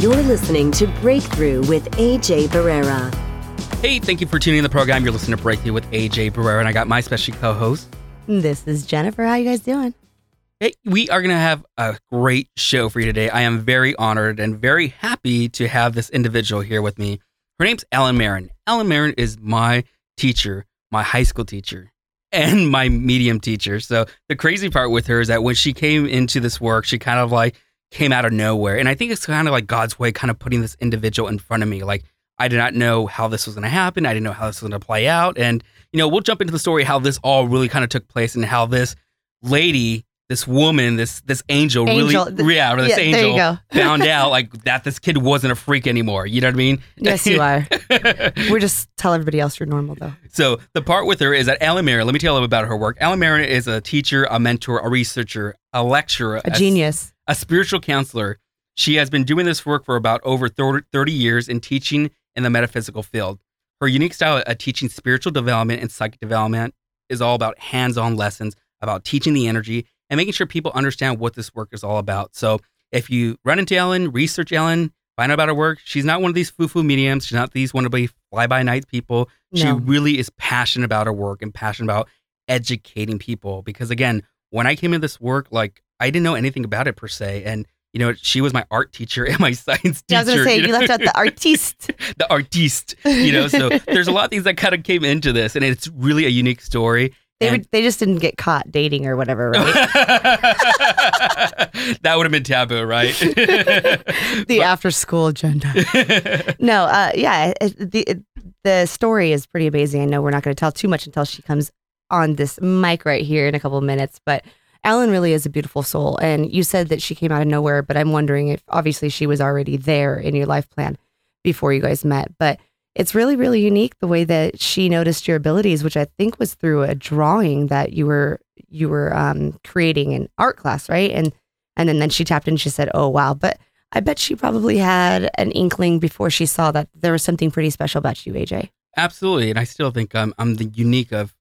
You're listening to Breakthrough with AJ Barrera. Hey, thank you for tuning in the program. You're listening to Breakthrough with AJ Barrera, and I got my special co-host. This is Jennifer. How you guys doing? Hey, we are going to have a great show for you today. I am very honored and very happy to have this individual here with me. Her name's Ellen Marin. Ellen Marin is my teacher, my high school teacher, and my medium teacher. So the crazy part with her is that when she came into this work, she kind of like came out of nowhere. And I think it's kind of like God's way, kind of putting this individual in front of me. Like I did not know how this was going to happen. I didn't know how this was going to play out. And, you know, we'll jump into the story how this all really kind of took place and how this lady, this woman, this this angel, Angel. really, yeah, or this Yeah, angel found out like that this kid wasn't a freak anymore. You know what I mean? Yes, you are. We're just tell everybody else you're normal though. So the part with her is that Ellen Marin. Let me tell you about her work. Ellen Marin is a teacher, a mentor, a researcher, a lecturer, A genius. A spiritual counselor. She has been doing this work for about over 30 30 years in teaching in the metaphysical field. Her unique style of teaching spiritual development and psychic development is all about hands-on lessons, about teaching the energy and making sure people understand what this work is all about. So if you run into Ellen, research Ellen, find out about her work. She's not one of these foo-foo mediums. She's not these one wannabe fly-by-night people. She really is passionate about her work and passionate about educating people. Because again, when I came into this work, like I didn't know anything about it per se. And you know, she was my art teacher and my science teacher. Yeah, I was gonna say you you, left out the artiste. the artiste, you know. So there's a lot of things that kind of came into this, and it's really a unique story. They And- were, they just didn't get caught dating or whatever, right? that would have been taboo, right? the after school agenda. No, uh, yeah, the the story is pretty amazing. I know we're not going to tell too much until she comes on this mic right here in a couple of minutes, but Ellen really is a beautiful soul. And you said that she came out of nowhere, but I'm wondering if obviously she was already there in your life plan before you guys met. But it's really, really unique the way that she noticed your abilities, which I think was through a drawing that you were you were um, creating in art class, right? And and then, then she tapped in. She said, "Oh wow!" But I bet she probably had an inkling before she saw that there was something pretty special about you, AJ. Absolutely, and I still think I'm I'm the unique of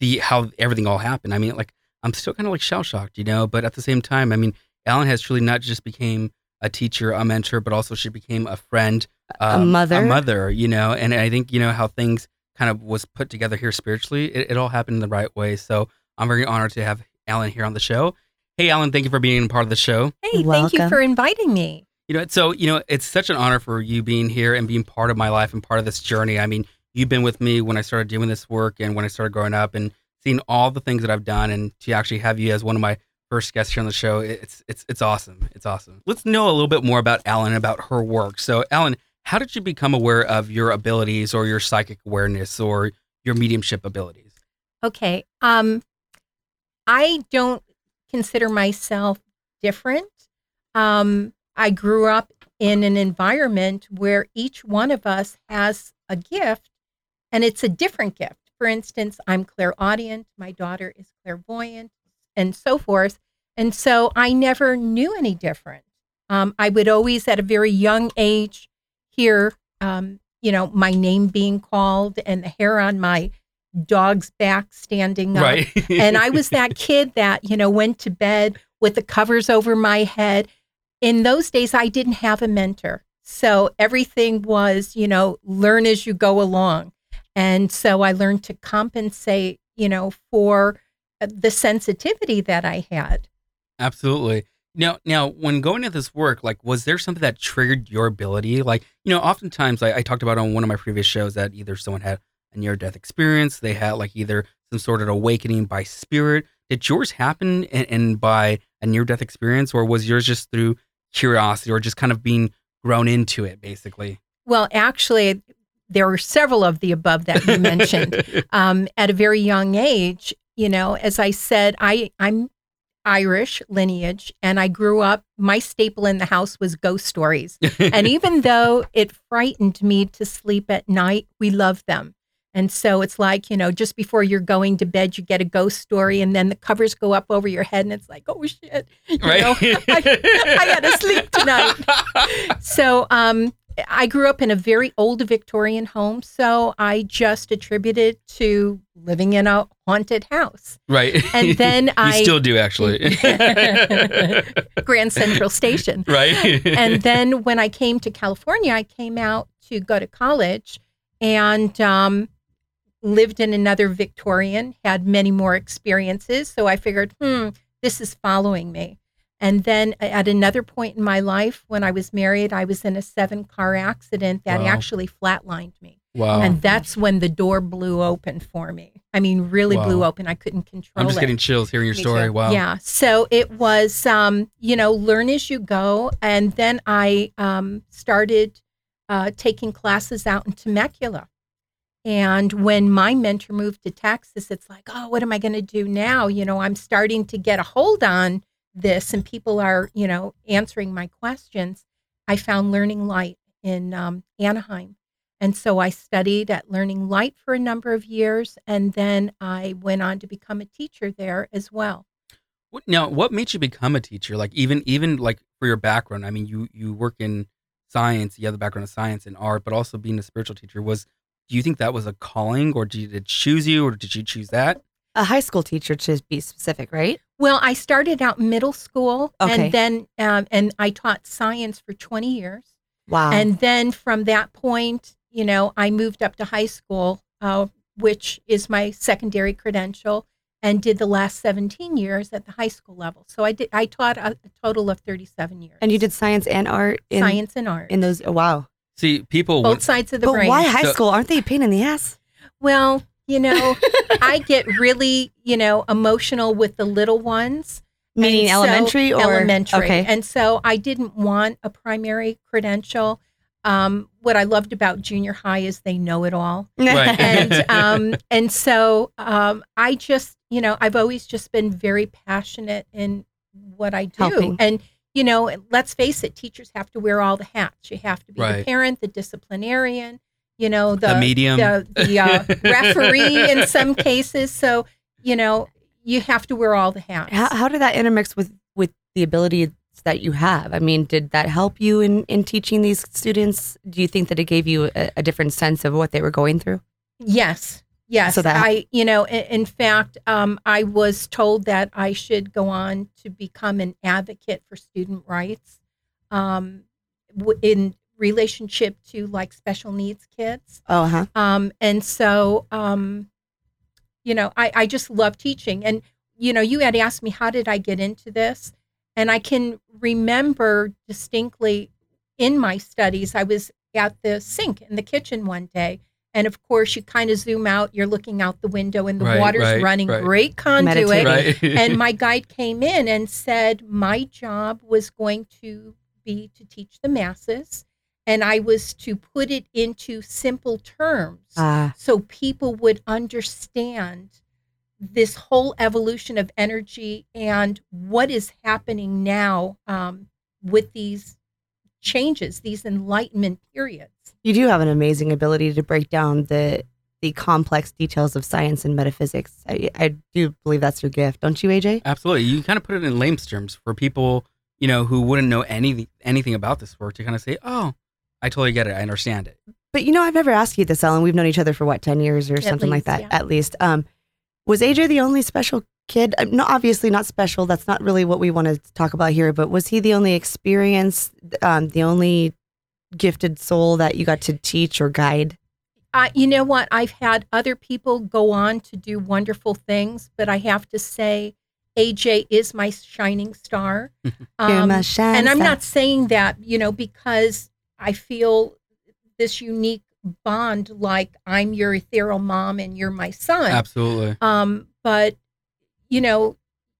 the how everything all happened. I mean, like I'm still kind of like shell shocked, you know. But at the same time, I mean, Ellen has truly not just became a teacher, a mentor, but also she became a friend, A um, mother. a mother, you know. And I think you know how things kind of was put together here spiritually. It, it all happened in the right way. So I'm very honored to have Ellen here on the show. Hey, Ellen, thank you for being part of the show. Hey, thank you for inviting me. You know, so you know, it's such an honor for you being here and being part of my life and part of this journey. I mean, you've been with me when I started doing this work and when I started growing up and seeing all the things that I've done and to actually have you as one of my first guests here on the show, it's it's it's awesome. It's awesome. Let's know a little bit more about Ellen about her work. So, Ellen, how did you become aware of your abilities or your psychic awareness or your mediumship abilities? Okay. Um, I don't consider myself different. Um, I grew up in an environment where each one of us has a gift and it's a different gift. For instance, I'm clairaudient, my daughter is clairvoyant, and so forth. And so I never knew any different. Um, I would always, at a very young age, hear, um, you know, my name being called and the hair on my dog's back standing up. Right. and I was that kid that, you know, went to bed with the covers over my head. In those days, I didn't have a mentor. So everything was, you know, learn as you go along. And so I learned to compensate, you know, for uh, the sensitivity that I had. Absolutely. Now, now, when going to this work, like, was there something that triggered your ability? Like, you know, oftentimes I, I talked about on one of my previous shows that either someone had a near-death experience, they had like either some sort of awakening by spirit. Did yours happen and, and by a near-death experience, or was yours just through curiosity, or just kind of being grown into it, basically? Well, actually, there were several of the above that you mentioned. um, at a very young age, you know, as I said, I I'm Irish lineage, and I grew up. My staple in the house was ghost stories, and even though it frightened me to sleep at night, we loved them. And so it's like, you know, just before you're going to bed, you get a ghost story, and then the covers go up over your head, and it's like, oh shit, you right? know, I, I gotta sleep tonight. So, um, I grew up in a very old Victorian home, so I just attributed to living in a haunted house. Right. And then I still do actually. Grand Central Station. right. and then when I came to California, I came out to go to college and um, lived in another Victorian, had many more experiences. So I figured, hmm, this is following me. And then at another point in my life, when I was married, I was in a seven car accident that Wow. actually flatlined me. wow. and that's when the door blew open for me. I mean, really blew open. I couldn't control I'm just it. getting chills hearing your Me story. too. Wow. Yeah. So it was, um, you know, learn as you go. And then I um, started uh, taking classes out in Temecula. And when my mentor moved to Texas, it's like, oh, what am I going to do now? You know, I'm starting to get a hold on this, and people are, you know, answering my questions. I found Learning Light in um, Anaheim. And so I studied at Learning Light for a number of years, and then I went on to become a teacher there as well. Now, what made you become a teacher? Like even even like for your background. I mean, you you work in science. You have the background of science and art, but also being a spiritual teacher was. Do you think that was a calling, or did it choose you, or did you choose that? A high school teacher to be specific, right? Well, I started out middle school, Okay. and then um, and I taught science for 20 years, Wow. and then from that point, you know, I moved up to high school, uh, which is my secondary credential, and did the last 17 years at the high school level. So I did. I taught a, a total of 37 years. and you did science and art in science and art, in those. Oh, wow. See, people. both when- sides of the But brain. why high So- school? Aren't they a pain in the ass? Well, you know, I get really, you know, emotional with the little ones. Meaning so- elementary or elementary. Okay. And so I didn't want a primary credential. Um, what I loved about junior high is they know it all. Right. And um, and so um, I just, you know, I've always just been very passionate in what I do. Helping. And you know, let's face it, teachers have to wear all the hats. You have to be the parent, the disciplinarian, you know, the, The medium. the, the uh, referee in some cases. So you know, you have to wear all the hats. how, how did that intermix with with the abilities that you have? I mean, did that help you in in teaching these students? Do you think that it gave you a, a different sense of what they were going through? Yes. Yes. So that- I, you know, in, in fact, um, I was told that I should go on to become an advocate for student rights um, in relationship to like special needs kids. Oh, huh. Um, and so, um, you know, I, I just love teaching. And, you know, you had asked me, how did I get into this? And I can remember distinctly in my studies, I was at the sink in the kitchen one day. And of course, you kind of zoom out, you're looking out the window, and the Right, water's right, running right. great conduit. Right. and my guide came in and said my job was going to be to teach the masses and i was to put it into simple terms Ah, so people would understand this whole evolution of energy and what is happening now um, with these changes these enlightenment periods you do have an amazing ability to break down the the complex details of science and metaphysics. I, I do believe that's your gift, don't you, AJ? Absolutely. You kind of put it in layman's terms for people, you know, who wouldn't know anything anything about this work to kind of say, "Oh, I totally get it. I understand it." But you know, I've never asked you this, Ellen. We've known each other for what, 10 years or At something like that, yeah. at least. Um, was AJ the only special kid? Uh, No, obviously not special. That's not really what we want to talk about here. But was he the only experience, um, the only gifted soul that you got to teach or guide? I, you know what? I've had other people go on to do wonderful things, but I have to say, AJ is my shining star. You're Um, my shine and I'm star. not saying that, you know, because I feel this unique bond like I'm your ethereal mom and you're my son. Absolutely. Um, but, you know,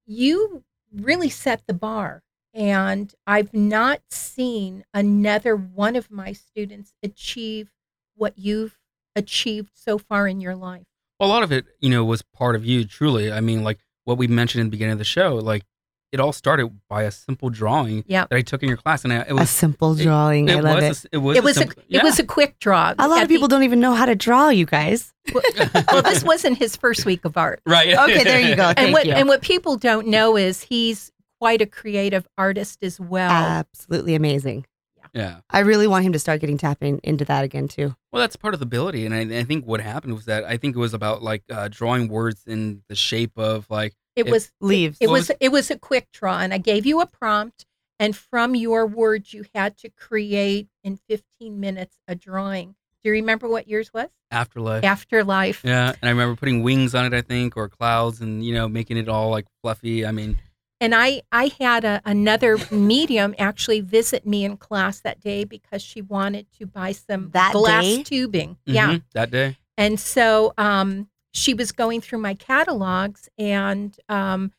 you really set the bar. And I've not seen another one of my students achieve what you've achieved so far in your life. Well, a lot of it, you know, was part of you. Truly, I mean, like what we mentioned in the beginning of the show, like it all started by a simple drawing Yeah. that I took in your class, and I, it was a simple drawing. I love was it. a s- it was It was a, simple- it was a quick draw. A lot of people the- don't even know how to draw, you guys. well, this wasn't his first week of art. right. Okay, there you go. and what you. and what people don't know is he's quite a creative artist as well. Absolutely amazing. Yeah. I really want him to start getting tapping into that again too. Well, that's part of the ability, and I, I think what happened was that I think it was about like uh, drawing words in the shape of like It It was Leaves. it What was was- it was a quick draw, and I gave you a prompt, and from your words, you had to create in 15 minutes a drawing. Do you remember what yours was? afterlife. Afterlife. Yeah, and I remember putting wings on it, I think, or clouds, and you know, making it all like fluffy. I mean, And I I had a, another medium actually visit me in class that day because she wanted to buy some That glass Mm-hmm. day? tubing. Yeah. mhm, that day. And so um, she was going through my catalogs, and um,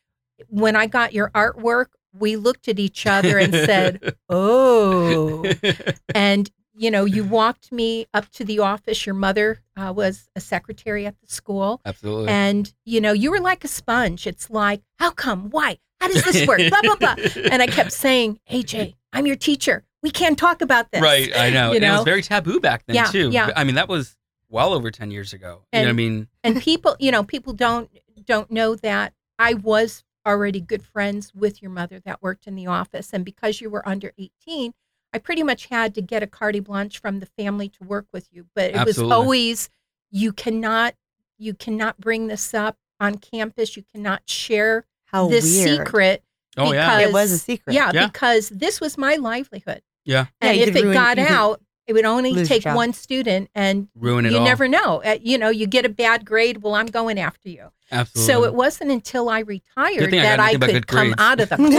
when I got your artwork, we looked at each other and said, "Oh." And you know, you walked me up to the office. Your mother uh, was a secretary at the school, Absolutely. and you know, you were like a sponge. It's like, how come? Why? How does this work? blah blah blah. And I kept saying, "AJ, I'm your teacher. We can't talk about this." Right, I know. You and it was very taboo back then Yeah, too. yeah. I mean, that was well over ten years ago. you know what I And- mean? and people you know people don't don't know that i was already good friends with your mother that worked in the office and because you were under 18 i pretty much had to get a carte blanche from the family to work with you but it Absolutely. was always you cannot you cannot bring this up on campus you cannot share How this weird. secret Oh yeah. It was a secret. yeah, Yeah. because this was my livelihood Yeah. Yeah, and you if it ruin- got out it would only lose take one student and Ruin it you all. never know Uh, you know you get a bad grade well i'm going after you Absolutely. so it wasn't until I retired thing I that I, could come grades. out of the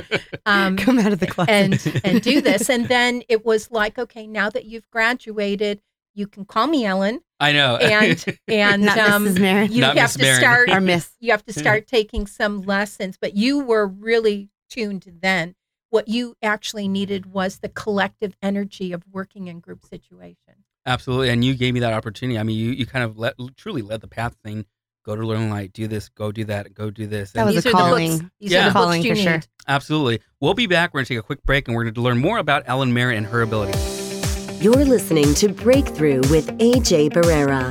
closet um, Come out of the closet. and and do this. And then it was like, okay, now that you've graduated, you can call me Ellen, I know. and and Not um, Mrs. Marin. you Not have Miss to Marin. start. Or Miss. You have to start taking some lessons. But you were really tuned then. What you actually needed was the collective energy of working in group situation. Absolutely. And you gave me that opportunity. I mean, you, you kind of let, truly led the path thing. go to Learn Light, do this, go do that, go do this. That And- was These a are the books- calling. these Yeah. are the books Calling you for sure. need. Absolutely. We'll be back. We're going to take a quick break and we're going to learn more about Ellen Marin and her ability. You're listening to Breakthrough with AJ Barrera.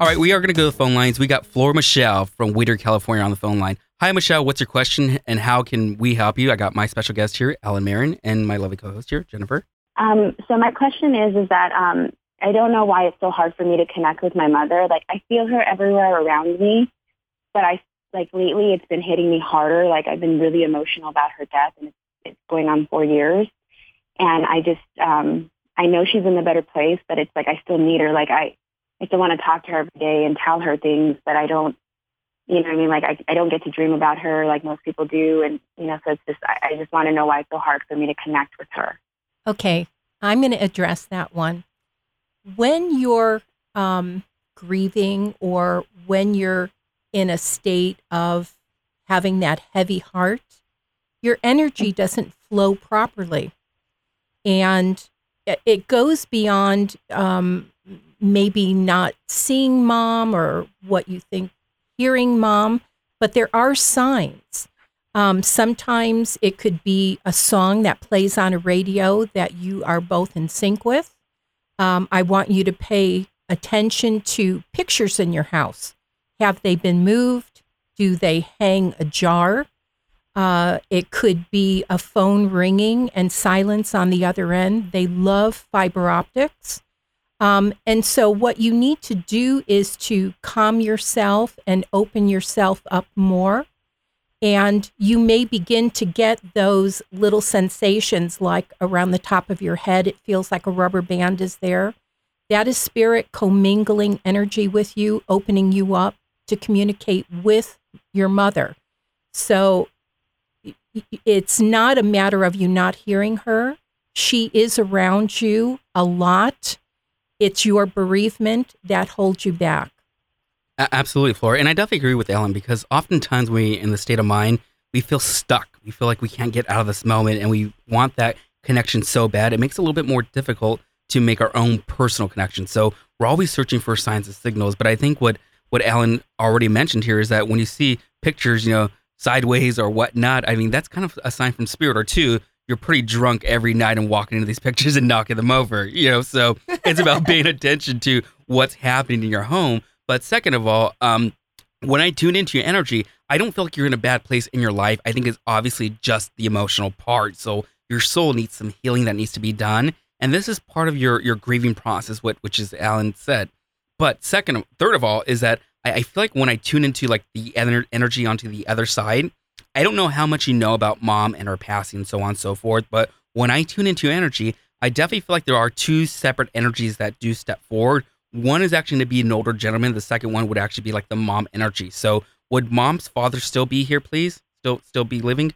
All right, we are going to go to the phone lines. We got Flora Michelle from Whittier, California on the phone line. Hi, Michelle. What's your question and how can we help you? I got my special guest here, Ellen Marin, and my lovely co host here, Jennifer. Um, so my question is, is that um, I don't know why it's so hard for me to connect with my mother. Like I feel her everywhere around me, but I like lately it's been hitting me harder. Like I've been really emotional about her death, and it's, it's going on four years. And I just, um, I know she's in a better place, but it's like I still need her. Like I, I still want to talk to her every day and tell her things, but I don't. You know what I mean? Like I, I don't get to dream about her like most people do, and you know, so it's just I, I just want to know why it's so hard for me to connect with her. Okay, I'm going to address that one. When you're um, grieving or when you're in a state of having that heavy heart, your energy doesn't flow properly. And it- it goes beyond um, maybe not seeing mom or what you think hearing mom, but there are signs. Um, sometimes it could be a song that plays on a radio that you are both in sync with. Um, I want you to pay attention to pictures in your house. Have they been moved? Do they hang ajar? Uh, it could be a phone ringing and silence on the other end. They love fiber optics. Um, and so, what you need to do is to calm yourself and open yourself up more. And you may begin to get those little sensations like around the top of your head it feels like a rubber band is there. That is spirit commingling energy with you opening you up to communicate with your mother. So it's not a matter of you not hearing her. She is around you a lot it's your bereavement that holds you back absolutely, Flora. And I definitely agree with Ellen because oftentimes we, in the state of mind, we feel stuck. We feel like we can't get out of this moment and we want that connection so bad. It makes it a little bit more difficult to make our own personal connection. So we're always searching for signs and signals. But I think what, what Ellen already mentioned here is that when you see pictures, you know, sideways or whatnot, I mean, that's kind of a sign from spirit. Or two, you're pretty drunk every night and walking into these pictures and knocking them over, you know? So it's about paying attention to what's happening in your home. But second of all, um, when I tune into your energy, I don't feel like you're in a bad place in your life. I think it's obviously just the emotional part. So your soul needs some healing that needs to be done, and this is part of your your grieving process, what which is Ellen said. But second, third of all, is that I, I feel like when I tune into like the ener- energy onto the other side, I don't know how much you know about mom and her passing, so on and so forth. But when I tune into energy, I definitely feel like there are two separate energies that do step forward. One is actually to be an older gentleman. The second one would actually be like the mom energy. So would mom's father still be here, please? Still, still be living?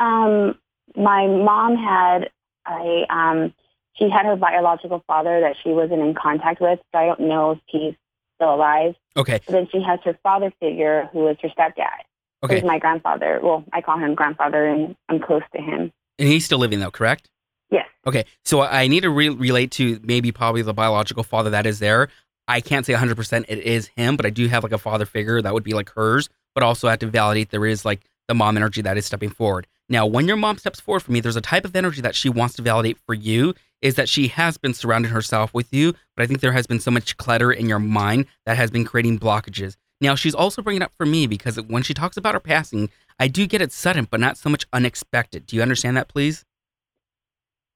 Um, my mom had a um, she had her biological father that she wasn't in contact with, so I don't know if he's still alive. Okay. But then she has her father figure, who is her stepdad. Okay. Who's my grandfather. Well, I call him grandfather, and I'm close to him. And he's still living though, correct? Yes. Okay. So I need to re- relate to maybe probably the biological father that is there. I can't say 100% it is him, but I do have like a father figure that would be like hers, but also I have to validate there is like the mom energy that is stepping forward. Now, when your mom steps forward for me, there's a type of energy that she wants to validate for you is that she has been surrounding herself with you, but I think there has been so much clutter in your mind that has been creating blockages. Now, she's also bringing it up for me because when she talks about her passing, I do get it sudden, but not so much unexpected. Do you understand that, please?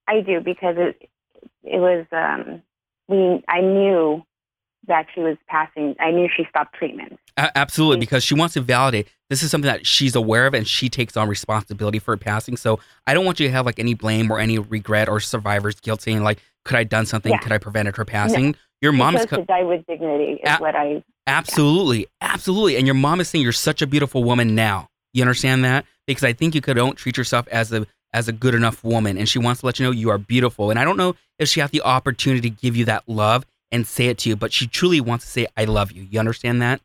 I do because it it was um, we I knew that she was passing. I knew she stopped treatment. A- absolutely, because she wants to validate this is something that she's aware of and she takes on responsibility for it passing. So I don't want you to have like any blame or any regret or survivor's guilt saying like, could I done something? Yeah. Could I prevented her passing? Your She mom is co- to die with dignity. Is A- what I absolutely, absolutely, and your mom is saying you're such a beautiful woman now. You understand that? Because I think you could don't treat yourself as a as a good enough woman, and she wants to let you know you are beautiful. And I don't know if she had the opportunity to give you that love and say it to you, but she truly wants to say I love you. You understand that?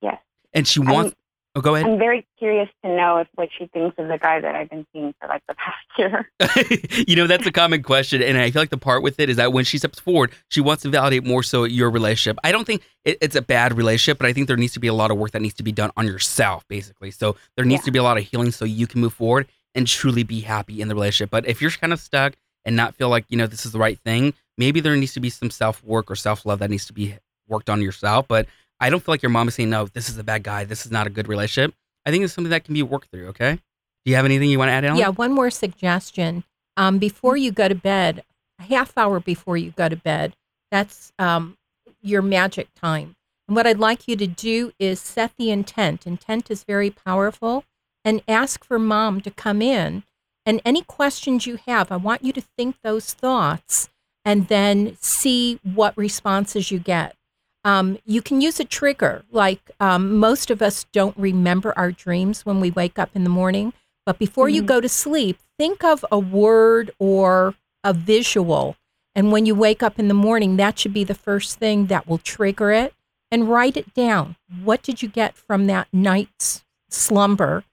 Yes. And she wants. Oh, go ahead. I'm very curious to know if what she thinks of the guy that I've been seeing for like the past year. you know, that's a common question. And I feel like the part with it is that when she steps forward, she wants to validate more so your relationship. I don't think it, it's a bad relationship, but I think there needs to be a lot of work that needs to be done on yourself, basically. So there needs Yeah. to be a lot of healing so you can move forward and truly be happy in the relationship. But if you're kind of stuck and not feel like, you know, this is the right thing, maybe there needs to be some self work or self love that needs to be worked on yourself. But I don't feel like your mom is saying, no, this is a bad guy. This is not a good relationship. I think it's something that can be worked through. Okay. Do you have anything you want to add, Ellen? Yeah, one more suggestion. Um, before you go to bed, a half hour before you go to bed, that's um, your magic time. And what I'd like you to do is set the intent. Intent is very powerful. And ask for mom to come in. And any questions you have, I want you to think those thoughts and then see what responses you get. Um, you can use a trigger, like um, most of us don't remember our dreams when we wake up in the morning. But before you Mhm. go to sleep, think of a word or a visual. And when you wake up in the morning, that should be the first thing that will trigger it. And write it down. What did you get from that night's slumber?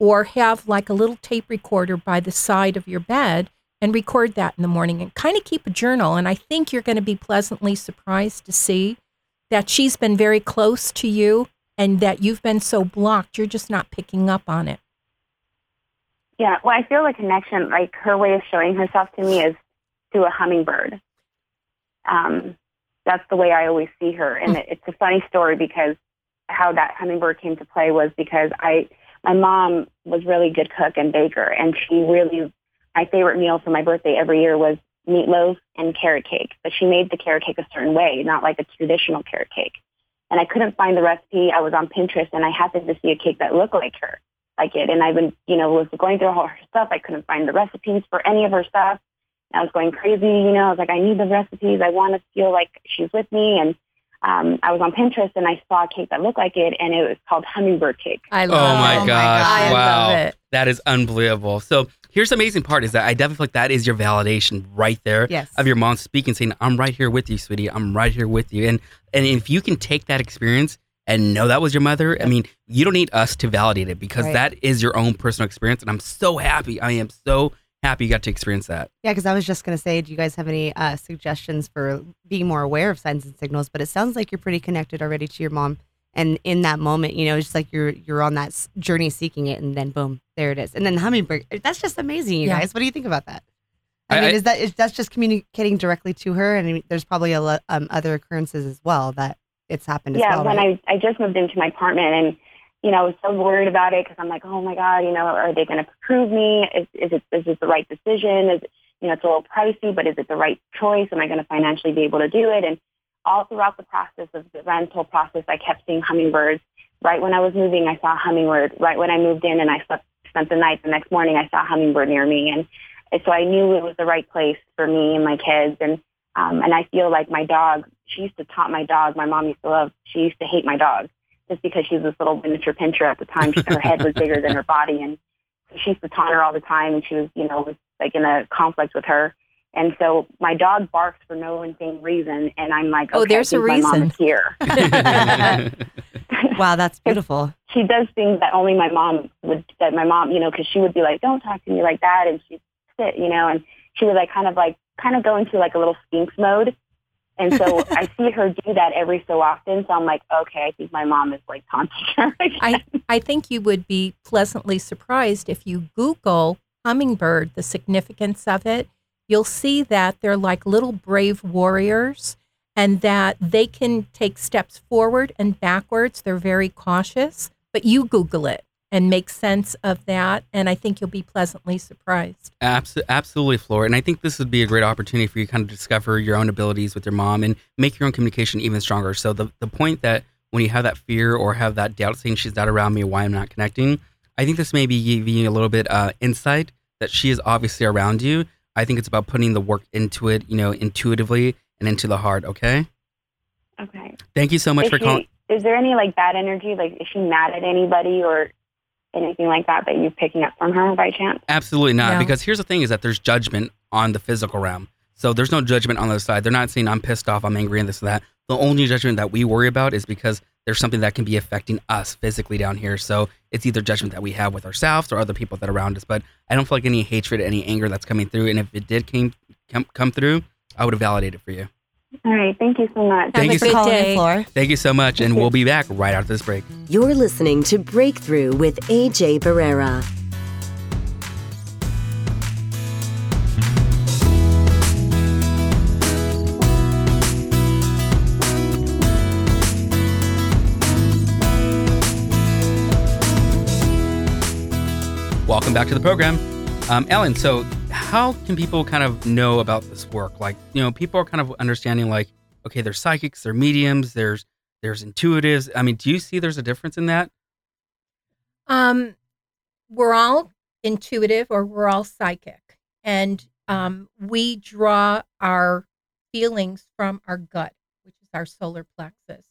Or have like a little tape recorder by the side of your bed and record that in the morning and kind of keep a journal. And I think you're going to be pleasantly surprised to see that she's been very close to you and that you've been so blocked, you're just not picking up on it. Yeah, well, I feel the connection, like her way of showing herself to me is through a hummingbird. Um, that's the way I always see her, and it, it's a funny story because how that hummingbird came to play was because I, my mom was really good cook and baker, and she really, my favorite meal for my birthday every year was meatloaf and carrot cake. But she made the carrot cake a certain way, not like a traditional carrot cake. And I couldn't find the recipe. I was on Pinterest, and I happened to see a cake that looked like her like it. And I've been, you know, was going through all her stuff. I couldn't find the recipes for any of her stuff. I was going crazy, you know. I was like, I need the recipes. I want to feel like she's with me. And um, I was on Pinterest and I saw a cake that looked like it, and it was called hummingbird cake. I love. It. Oh my my gosh. God. I wow. love it. That is unbelievable. So here's the amazing part is that I definitely feel like that is your validation right there Yes. of your mom speaking, saying, I'm right here with you, sweetie. I'm right here with you. And and if you can take that experience and know that was your mother, I mean, you don't need us to validate it because Right. that is your own personal experience. And I'm so happy. I am so happy you got to experience that. Yeah, because I was just going to say, do you guys have any uh, suggestions for being more aware of signs and signals? But it sounds like you're pretty connected already to your mom, and in that moment, you know, it's just like you're you're on that journey seeking it, and then boom, there it is. And then the hummingbird, that's just amazing, you Yeah. guys. What do you think about that? I, I- mean, is that is that's just communicating directly to her? And there's probably a lot um, other occurrences as well that it's happened yeah, as well. when right? I I just moved into my apartment and you know I was so worried about it because I'm like, oh my god, you know, are they going to approve me? Is is it is it the right decision? Is you know it's a little pricey, but is it the right choice? Am I going to financially be able to do it? And all throughout the process of the rental process, I kept seeing hummingbirds. Right when I was moving, I saw a hummingbird. Right when I moved in and I slept, spent the night, the next morning I saw a hummingbird near me, and, and so I knew it was the right place for me and my kids. And um, and I feel like my dog. She used to taunt my dog. My mom used to love. She used to hate my dog just because she was this little miniature pinscher at the time. She, her head was bigger than her body, and so she used to taunt her all the time. And she was, you know, was like in a conflict with her. And so my dog barks for no insane reason, and I'm like, Oh, there's I a think my mom reason. is here. wow, that's beautiful. she does things that only my mom would. That my mom, you know, because she would be like, "Don't talk to me like that," and she'd sit, you know, and she would like kind of like kind of go into like a little sphinx mode. And so I see her do that every so often. So I'm like, okay, I think my mom is like taunting her. again. I, I think you would be pleasantly surprised if you Google hummingbird, the significance of it. You'll see that they're like little brave warriors and that they can take steps forward and backwards. They're very cautious, but you Google it and make sense of that. And I think you'll be pleasantly surprised. Abs- absolutely, Flora. And I think this would be a great opportunity for you to kind of discover your own abilities with your mom and make your own communication even stronger. So the, the point that when you have that fear or have that doubt saying she's not around me, why I'm not connecting, I think this may be giving you a little bit uh, insight that she is obviously around you. I think it's about putting the work into it, you know, intuitively and into the heart. Okay. okay. Thank you so much Is, for calling. is there any like bad energy? Like, is she mad at anybody or anything like that that you're picking up from her by chance? Absolutely not. No. Because here's the thing is that there's judgment on the physical realm. So there's no judgment on the other side. They're not saying I'm pissed off, I'm angry, and this and that. The only judgment that we worry about is because there's something that can be affecting us physically down here. So it's either judgment that we have with ourselves or other people that are around us. But I don't feel like any hatred, any anger that's coming through. And if it did came come, come through, I would have validated for you. All right. Thank you so much. Thank Have you a so- good Calling in, day. Flora. Thank you so much. And we'll be back right after this break. You're listening to Breakthrough with AJ Barrera. Welcome back to the program. Um, Ellen, so how can people kind of know about this work? Like, you know, people are kind of understanding like, okay, there's psychics, there's mediums, there's there's intuitives. I mean, do you see there's a difference in that? Um, we're all intuitive or we're all psychic, and um, we draw our feelings from our gut, which is our solar plexus.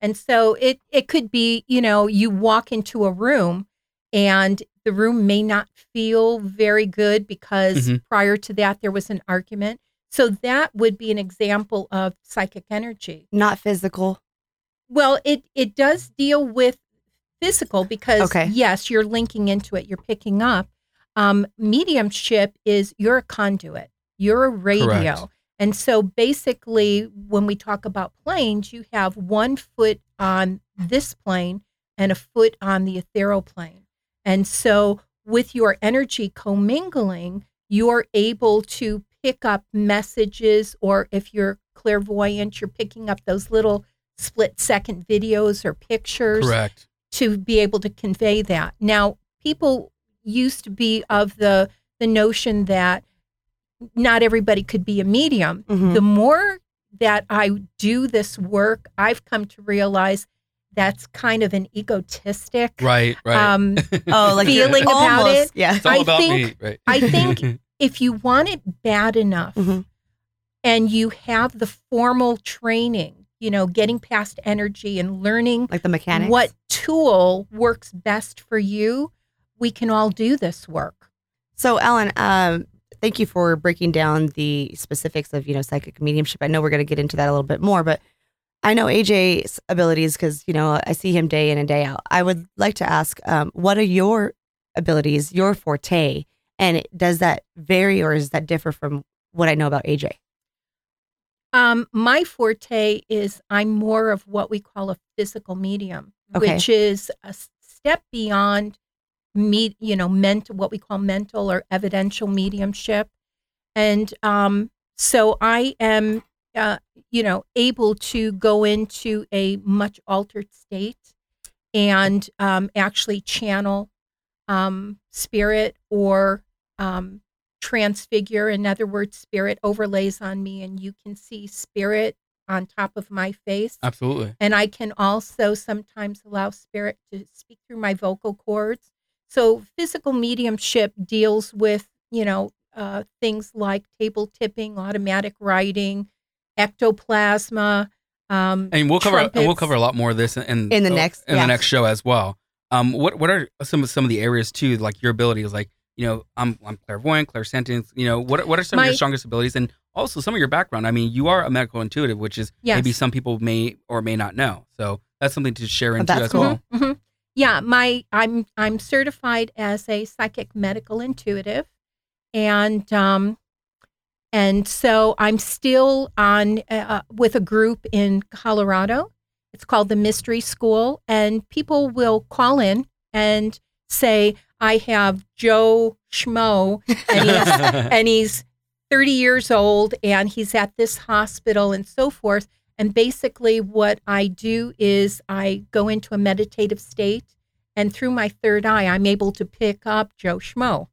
And so it it could be, you know, you walk into a room and the room may not feel very good because Mhm. prior to that there was an argument. So that would be an example of psychic energy. Not physical. Well, it it does deal with physical because Okay. yes, you're linking into it. You're picking up. Um, mediumship is you're a conduit. You're a radio. Correct. And so basically, when we talk about planes, you have one foot on this plane and a foot on the ethereal plane. And so, with your energy commingling, you're able to pick up messages, or if you're clairvoyant, you're picking up those little split second videos or pictures Correct. to be able to convey that. Now, people used to be of the the notion that not everybody could be a medium. Mhm. The more that I do this work, I've come to realize that's kind of an egotistic Right. Right. um, Oh, like you're feeling about almost- it. Yeah. it's all I about think- me. Right. I think if you want it bad enough Mhm. and you have the formal training, you know, getting past energy and learning Like the mechanics. what tool works best for you, we can all do this work. So, Ellen, um, thank you for breaking down the specifics of you know psychic mediumship. I know we're going to get into that a little bit more, but I know AJ's abilities because you know I see him day in and day out. I would like to ask, um, what are your abilities, your forte, and does that vary or does that differ from what I know about AJ? Um, my forte is I'm more of what we call a physical medium, Okay. which is a step beyond me, you know, mental, what we call mental or evidential mediumship. And um, so I am uh, you know, able to go into a much altered state and um, actually channel um, spirit or um, transfigure. In other words, spirit overlays on me, and you can see spirit on top of my face. Absolutely. And I can also sometimes allow spirit to speak through my vocal cords. So physical mediumship deals with, you know, uh, things like table tipping, automatic writing, ectoplasma. Um, And we'll cover and we'll cover a lot more of this in In the next- in yeah. the next show as well. Um, what what are some of some of the areas too, like your abilities, like you know, I'm I'm clairvoyant, clairsentient. You know, what what are some of your strongest abilities, and also some of your background? I mean, you are a medical intuitive, which is Yes. maybe some people may or may not know. So that's something to share into that's as cool. well. hmm Yeah, my I'm I'm certified as a psychic medical intuitive, and um, and so I'm still on uh, with a group in Colorado. It's called the Mystery School, and people will call in and say, "I have Joe Schmo, and he's and he's 30 years old and he's at this hospital and so forth. And basically, what I do is I go into a meditative state, and through my third eye, I'm able to pick up Joe Schmo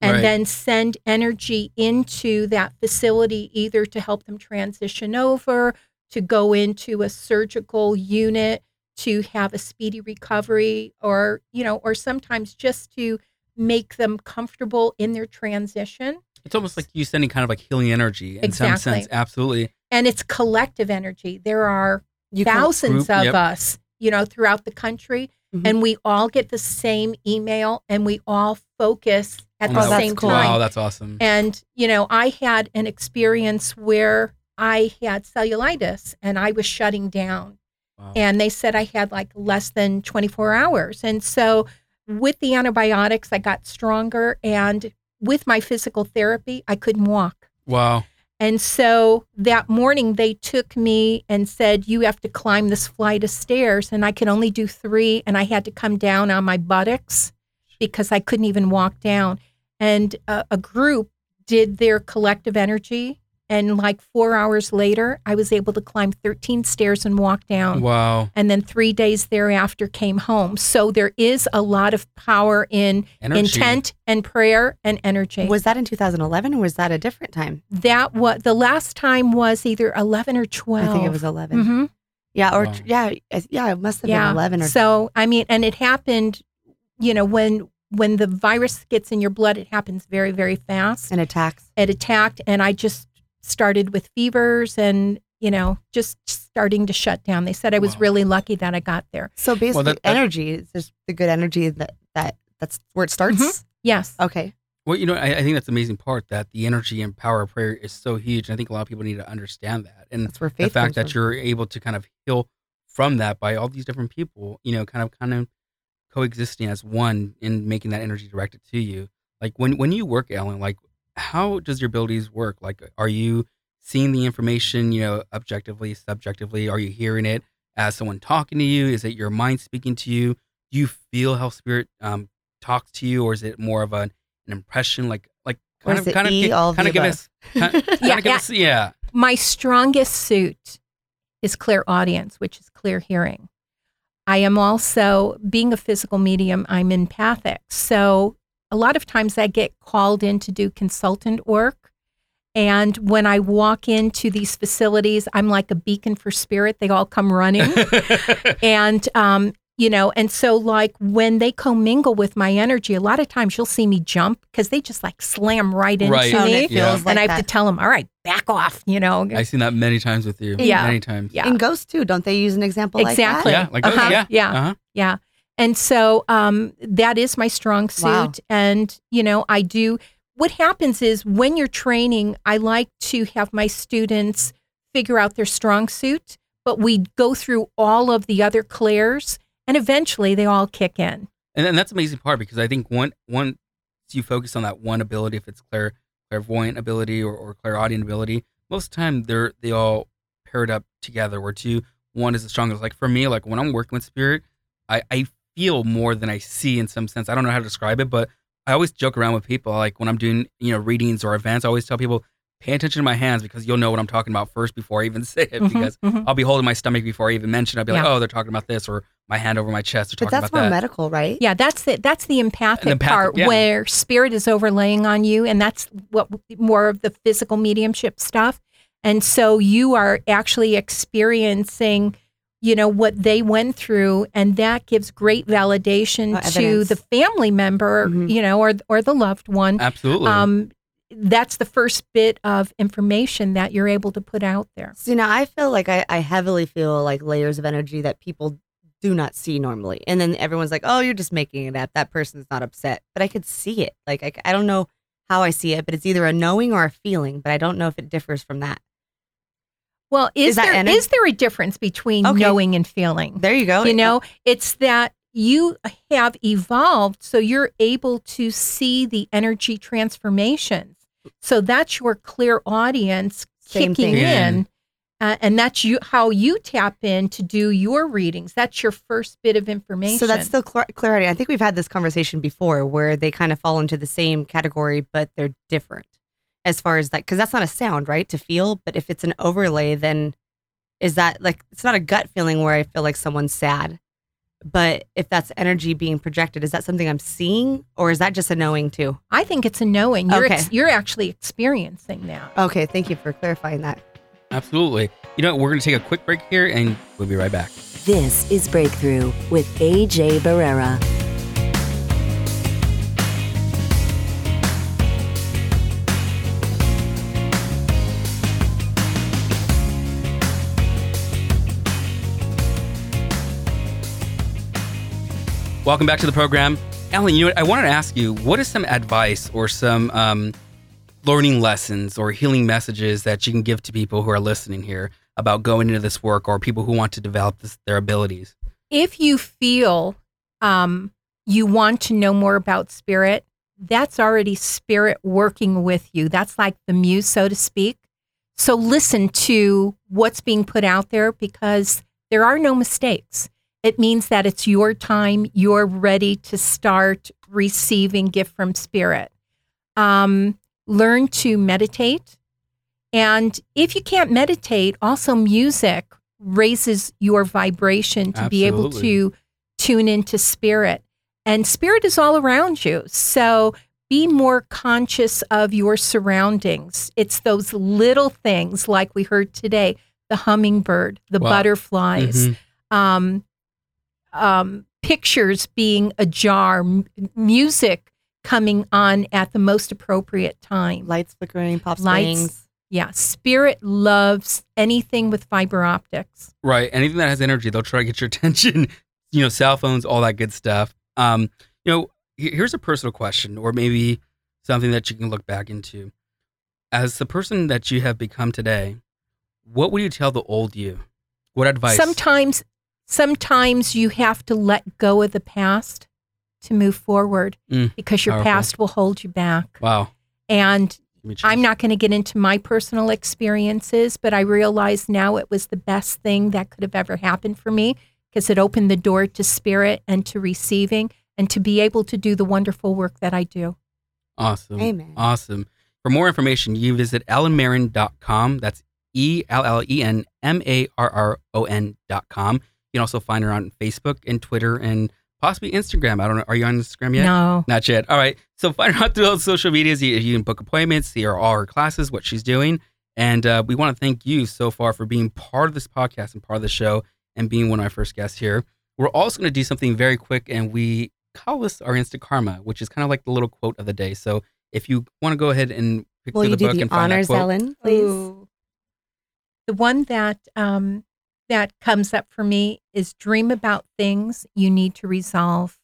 and Right. then send energy into that facility, either to help them transition over, to go into a surgical unit, to have a speedy recovery, or, you know, or sometimes just to make them comfortable in their transition. It's almost like you sending kind of like healing energy in some Exactly. sense. Absolutely. And it's collective energy. There are You thousands group, of yep. us, you know, throughout the country, Mhm. and we all get the same email and we all focus at Oh, the same cool. time. Wow, that's awesome. And, you know, I had an experience where I had cellulitis and I was shutting down. Wow. And they said I had like less than 24 hours. And so with the antibiotics, I got stronger. And with my physical therapy, I couldn't walk. wow. And so that morning, they took me and said, You have to climb this flight of stairs. And I could only do three. And I had to come down on my buttocks because I couldn't even walk down. And a, a group did their collective energy. And like four hours later, I was able to climb 13 stairs and walk down. Wow. And then three days thereafter came home. So there is a lot of power in Energy. intent and prayer and energy. Was that in 2011 or was that a different time? that what the last time was either 11 or 12 I think it was 11. Mhm. Yeah, or Wow. yeah, yeah, it must have yeah been 11 or so i mean and it happened you know when when the virus gets in your blood it happens very very fast an attacks. it attacked and i just started with fevers and you know just starting to shut down they said i was Wow. really lucky that i got there So basically, that- that- energy is just the good energy that that that's where it starts. Mhm. yes Okay, Well, you know, I, I think that's the amazing part that the energy and power of prayer is so huge. And I think a lot of people need to understand that. And that's where the fact comes that from. you're able to kind of heal from that by all these different people, you know, kind of kind of coexisting as one in making that energy directed to you. Like when when you work, Ellen, like how does your abilities work? Like are you seeing the information, you know, objectively, subjectively? Are you hearing it as someone talking to you? Is it your mind speaking to you? Do you feel how spirit um, talks to you, or is it more of an, an impression? Like like kind of kind of E, all of kind of give us kind, kind Yeah, of give yeah. us yeah. my strongest suit is clairaudience, which is clear hearing. I am also, being a physical medium, I'm empathic. So a lot of times I get called in to do consultant work. And when I walk into these facilities, I'm like a beacon for spirit. They all come running. and, um, you know, and so like when they commingle with my energy, a lot of times you'll see me jump because they just like slam right into Right. And me. it feels Yeah. like and I have that. to tell them, all right, back off, you know. I've seen that many times with you. Yeah. Many times. Yeah. In ghosts too, don't they use an example Exactly. Yeah. Like Uh-huh. yeah. Yeah. Uh-huh. Yeah. And so um, that is my strong suit. Wow. And, you know, I do. What happens is when you're training, I like to have my students figure out their strong suit, but we go through all of the other clairs and eventually they all kick in. And then that's amazing part because I think one once you focus on that one ability, if it's clair clairvoyant ability or, or clairaudient ability, most of the time they're they all paired up together. Where two, one is the strongest. Like for me, like when I'm working with spirit, I, I feel more than I see in some sense. I don't know how to describe it, but I always joke around with people. Like when I'm doing, you know, readings or events, I always tell people pay attention to my hands because you'll know what I'm talking about first before I even say it Mhm, because mhm. I'll be holding my stomach before I even mention. it. I'll be like, oh, they're talking about this, or my hand over my chest. They're But talking that's about more that. medical, right? Yeah, that's the that's the empathic, empathic, part yeah. where spirit is overlaying on you, and that's what more of the physical mediumship stuff. And so you are actually experiencing, you know, what they went through, and that gives great validation Oh, to the family member, Mhm. you know, or or the loved one. Absolutely. Um, that's the first bit of information that you're able to put out there. See, now I feel like I, I heavily feel like layers of energy that people do not see normally. And then everyone's like, oh, you're just making it up. That person's not upset. But I could see it. Like, I, I don't know how I see it, but it's either a knowing or a feeling, but I don't know if it differs from that. Well, is, Is there is there a difference between Okay. knowing and feeling? There you go. you know it's that you have evolved so you're able to see the energy transformations so that's your clairaudience Same kicking thing. in uh, and that's you how you tap in to do your readings that's your first bit of information So that's still clar- clarity. I think we've had this conversation before where they kind of fall into the same category, but they're different as far as that, because that's not a sound, right? To feel. But if it's an overlay, then is that like, it's not a gut feeling where I feel like someone's sad. But if that's energy being projected, is that something I'm seeing or is that just a knowing too? i think it's a knowing you're, ex- you're actually experiencing that Okay. Thank you for clarifying that. Absolutely. You know, we're going to take a quick break here and we'll be right back. This is Breakthrough with AJ Barrera. Welcome back to the program. Ellen, you know what? I wanted to ask you what is some advice or some um, learning lessons or healing messages that you can give to people who are listening here about going into this work or people who want to develop this, their abilities? if you feel um, you want to know more about spirit, that's already spirit working with you. That's like the muse, so to speak. So listen to what's being put out there because there are no mistakes. It means that it's your time. You're ready to start receiving gift from spirit. Um, learn to meditate. And if you can't meditate, also music raises your vibration to be able to tune into spirit. And spirit is all around you. So be more conscious of your surroundings. It's those little things like we heard today the hummingbird, the Wow. butterflies, Mhm. um, um, pictures being ajar, m- music coming on at the most appropriate time. Lights flickering, pop Lights. springs. Yeah, spirit loves anything with fiber optics. Right. Anything that has energy, they'll try to get your attention. You know, cell phones, all that good stuff. Um, you know, here's a personal question, or maybe something that you can look back into. As the person that you have become today, what would you tell the old you? What advice? Sometimes, sometimes you have to let go of the past to move forward Mm, because your powerful. past will hold you back. Wow. And Give me chills. I'm not going to get into my personal experiences, but I realize now it was the best thing that could have ever happened for me because it opened the door to spirit and to receiving and to be able to do the wonderful work that I do. Awesome. Amen. Awesome. For more information, you visit ellenmarin.com. That's E L L E N M A R R O N.com. You can also find her on Facebook and Twitter and possibly Instagram. I don't know. Are you on Instagram yet? No. Not yet. All right. So find her out through those social medias. You, you can book appointments, see her all her classes, what she's doing. And uh, we want to thank you so far for being part of this podcast and part of the show and being one of our first guests here. We're also going to do something very quick, and we call this our instant karma, which is kind of like the little quote of the day. So if you want to go ahead and pick Will you the do book the and find honors, that quote. Ellen, please? Ooh. The one that um, that comes up for me is dream about things you need to resolve,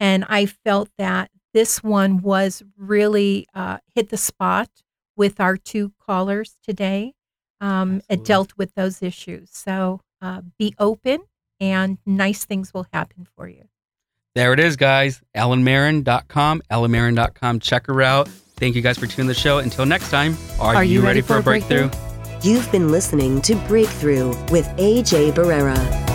and I felt that this one was really uh, hit the spot with our two callers today. Um, it dealt with those issues, so uh, be open, and nice things will happen for you. There it is, guys. EllenMarin.com. EllenMarin.com. Check her out. Thank you guys for tuning the show. Until next time, are, you, ready, for a breakthrough? You've been listening to Breakthrough with AJ Barrera.